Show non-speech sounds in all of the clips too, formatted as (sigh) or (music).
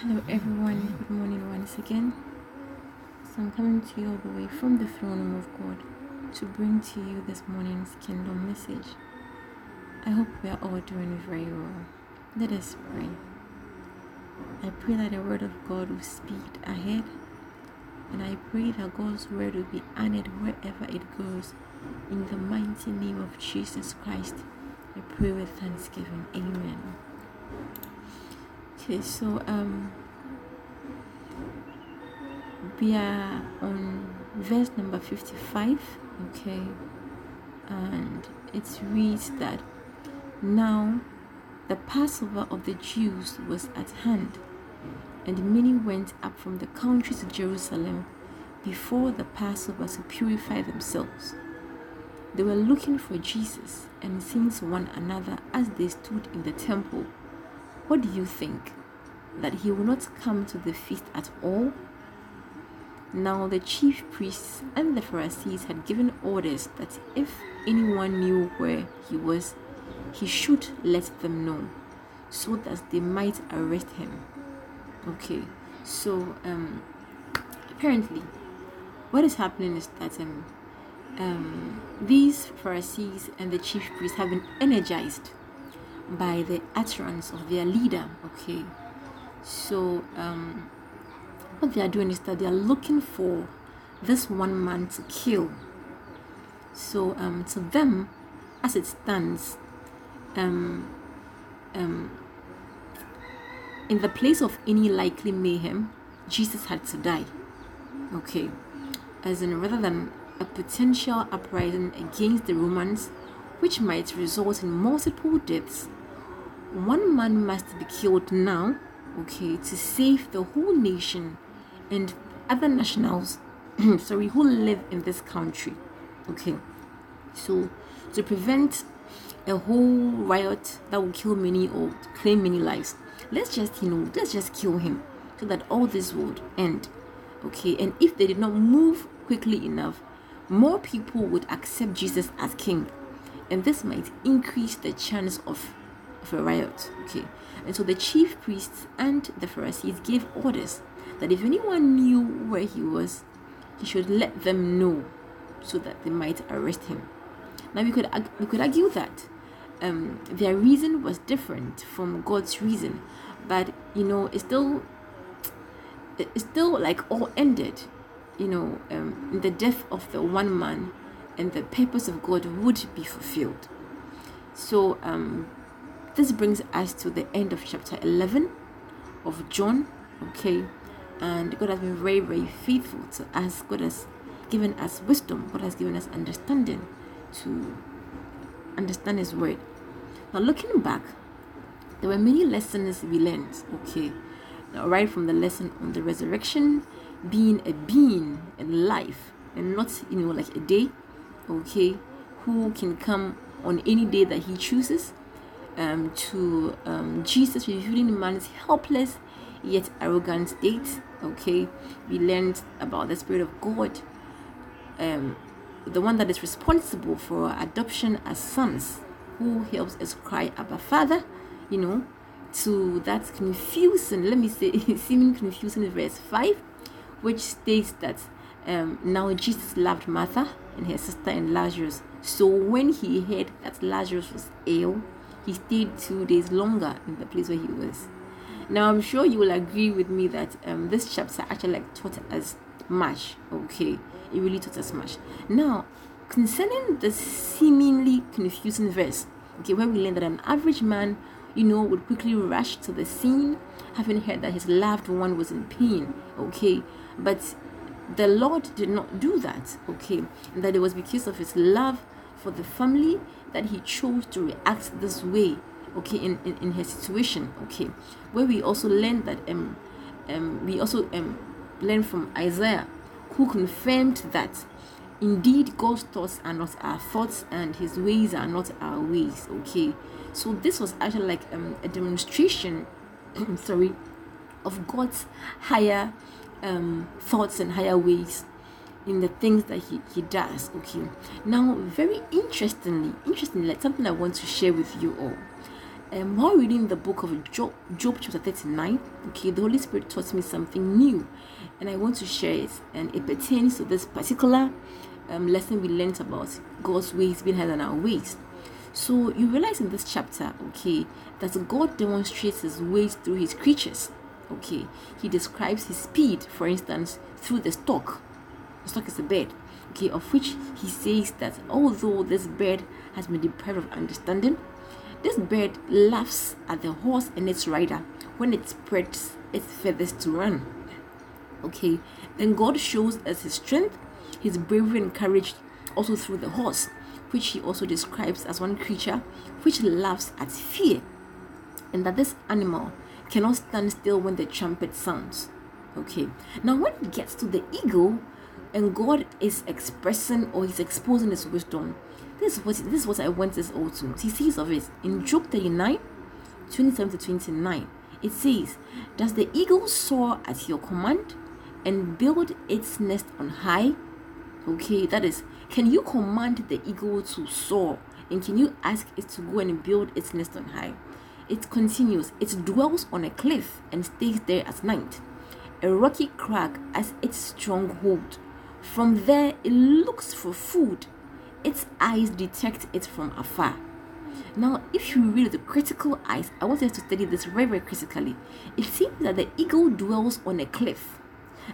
Hello, everyone. Good morning once again. So, I'm coming to you all the way from the throne room of God to bring to you this morning's kingdom message. I hope we are all doing very well. Let us pray. I pray that the word of God will speed ahead, and I pray that God's word will be honored wherever it goes. In the mighty name of Jesus Christ, I pray with thanksgiving. Amen. Okay, so um, we are on verse number 55. Okay, and it reads that now the Passover of the Jews was at hand, and many went up from the country to Jerusalem before the Passover to purify themselves. They were looking for Jesus and seeing one another as they stood in the temple, What do you think? That he will not come to the feast at all? Now the chief priests and the Pharisees had given orders that if anyone knew where he was, he should let them know so that they might arrest him. Okay, so um, apparently, what is happening is that um, um, these Pharisees and the chief priests have been energized by the utterance of their leader. Okay, so um, what they are doing is that they are looking for this one man to kill. So um, to them, as it stands, um, um, in the place of any likely mayhem, Jesus had to die. Okay, as in rather than a potential uprising against the Romans, which might result in multiple deaths, one man must be killed now, okay, to save the whole nation and other nationals, (clears throat) sorry, who live in this country, okay. So to prevent a whole riot that will kill many or claim many lives. Let's just, you know, let's just kill him so that all this would end. Okay, and if they did not move quickly enough, more people would accept Jesus as king, and this might increase the chance of, of a riot. Okay, and so the chief priests and the Pharisees gave orders that if anyone knew where he was, he should let them know so that they might arrest him. Now we could we could argue that um, their reason was different from God's reason, but you know, it's still it's still like all ended, you know, um, in the death of the one man, and the purpose of God would be fulfilled. So um, this brings us to the end of chapter 11 of John. Okay, and God has been very, very faithful to us. God has given us wisdom. God has given us understanding to understand His word. Now, looking back, there were many lessons we learned. Okay, now, right from the lesson on the resurrection, being a being in life and not, you know, like a day. Okay, who can come on any day that He chooses. Um, to um, Jesus revealing man's helpless yet arrogant state. Okay, we learned about the Spirit of God, um, the one that is responsible for adoption as sons, who helps us cry, Abba Father, you know, to that confusing, let me say, (laughs) seeming confusing verse 5, which states that um, now Jesus loved Martha and her sister and Lazarus. So when he heard that Lazarus was ill, he stayed two days longer in the place where he was. Now I'm sure you will agree with me that um, this chapter actually like taught us much. Okay, it really taught us much. Now, concerning the seemingly confusing verse, okay, where we learn that an average man, you know, would quickly rush to the scene, having heard that his loved one was in pain. Okay, but the Lord did not do that. Okay, and that it was because of his love for the family that he chose to react this way okay in, in, in her situation okay. Where we also learn that um, um we also um learn from isaiah who confirmed that indeed god's thoughts are not our thoughts and his ways are not our ways okay. So this was actually like um, a demonstration (clears throat) sorry of god's higher um, thoughts and higher ways in the things that he, he does okay now very interestingly interestingly like something i want to share with you all um, while reading the book of Job, Job chapter 39, okay, the Holy Spirit taught me something new and I want to share it. And it pertains to this particular um, lesson we learned about God's ways being higher than our ways. So you realize in this chapter, okay, that God demonstrates his ways through his creatures. Okay, he describes his speed, for instance, through the stork. The stork is a bird, okay, of which he says that although this bird has been deprived of understanding, this bird laughs at the horse and its rider when it spreads its feathers to run. Okay, then God shows us his strength, his bravery and courage also through the horse, which he also describes as one creature which laughs at fear, and that this animal cannot stand still when the trumpet sounds. Okay, now when it gets to the eagle, and God is expressing or he's exposing his wisdom, this is what this is what I want us all to. He says of it in Job 39, 27 to 29. It says, Does the eagle soar at your command and build its nest on high? Okay, that is, can you command the eagle to soar? And can you ask it to go and build its nest on high? It continues, it dwells on a cliff and stays there at night. A rocky crag as its stronghold. From there, it looks for food. Its eyes detect it from afar. Now, if you read the critical eyes, I want you to study this very, very critically. It seems that the eagle dwells on a cliff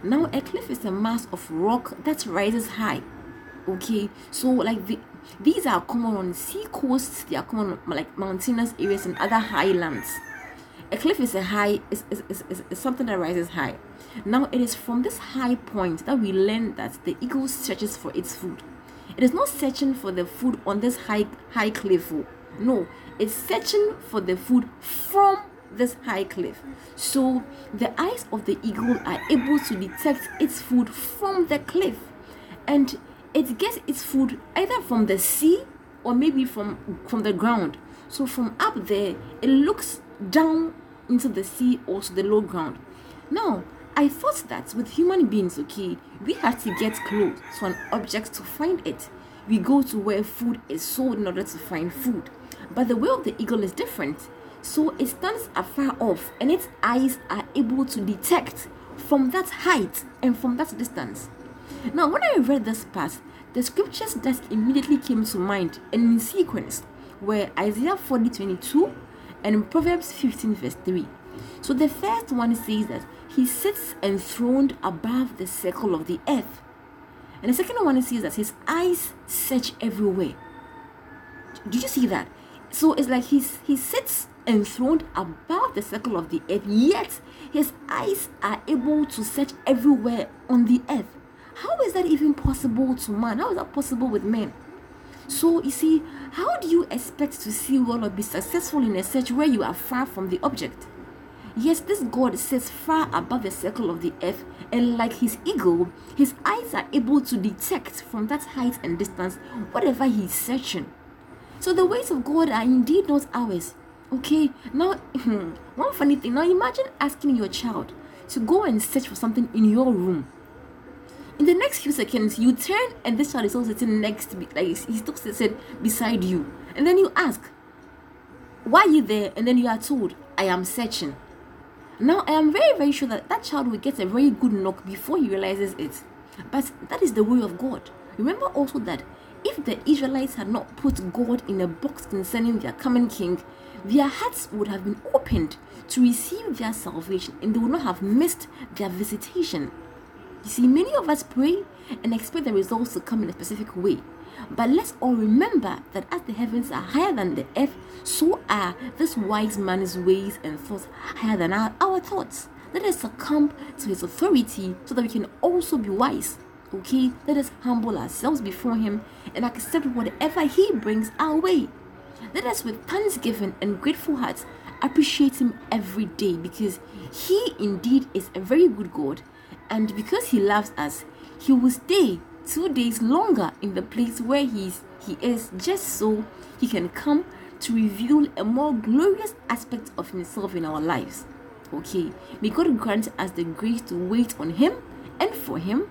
now, a cliff is a mass of rock that rises high. Okay, so like the these are common on sea coasts, they are common on like mountainous areas and other highlands. A cliff is a high is, is, is, is, something that rises high. Now it is from this high point that we learn that the eagle searches for its food. It is not searching for the food on this high high cliff. Oh. No, it's searching for the food from this high cliff. So the eyes of the eagle are able to detect its food from the cliff. And it gets its food either from the sea or maybe from from the ground. So from up there, it looks down into the sea or to the low ground. Now, I thought that with human beings, okay, we have to get close to an object to find it. We go to where food is sold in order to find food. But the way of the eagle is different. So it stands afar off and its eyes are able to detect from that height and from that distance. Now, when I read this part, the scriptures that immediately came to mind and in sequence were Isaiah 40 22 and Proverbs 15 verse 3. So the first one says that he sits enthroned above the circle of the earth. And the second one says that his eyes search everywhere. Did you see that? So it's like he's he sits enthroned above the circle of the earth, yet his eyes are able to search everywhere on the earth. How is that even possible to man? How is that possible with men? So, you see, how do you expect to see well or be successful in a search where you are far from the object? Yes, this God sits far above the circle of the earth, and like his eagle, his eyes are able to detect from that height and distance whatever he is searching. So, the ways of God are indeed not ours. Okay, now (laughs) one funny thing. Now imagine asking your child to go and search for something in your room. In the next few seconds, you turn and this child is also sitting next like he's still sitting beside you, and then you ask, "Why are you there?" And then you are told, "I am searching." Now I am very very sure that that child will get a very good knock before he realizes it. But that is the way of God. Remember also that if the Israelites had not put God in a box concerning their coming king, their hearts would have been opened to receive their salvation and they would not have missed their visitation. You see, many of us pray and expect the results to come in a specific way. But let's all remember that as the heavens are higher than the earth, so are this wise man's ways and thoughts higher than our, our thoughts. Let us succumb to his authority so that we can also be wise. Okay, let us humble ourselves before him and accept whatever he brings our way. Let us, with thanksgiving and grateful hearts, appreciate Him every day because He indeed is a very good God, and because he loves us, he will stay two days longer in the place where he is, he is just so he can come to reveal a more glorious aspect of himself in our lives. Okay, may God grant us the grace to wait on him and for him,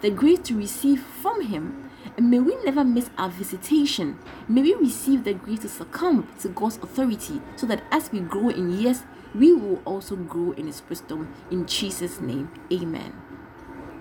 the grace to receive from him, and may we never miss our visitation. May we receive the grace to succumb to God's authority so that as we grow in years, we will also grow in His wisdom. In Jesus' name, amen.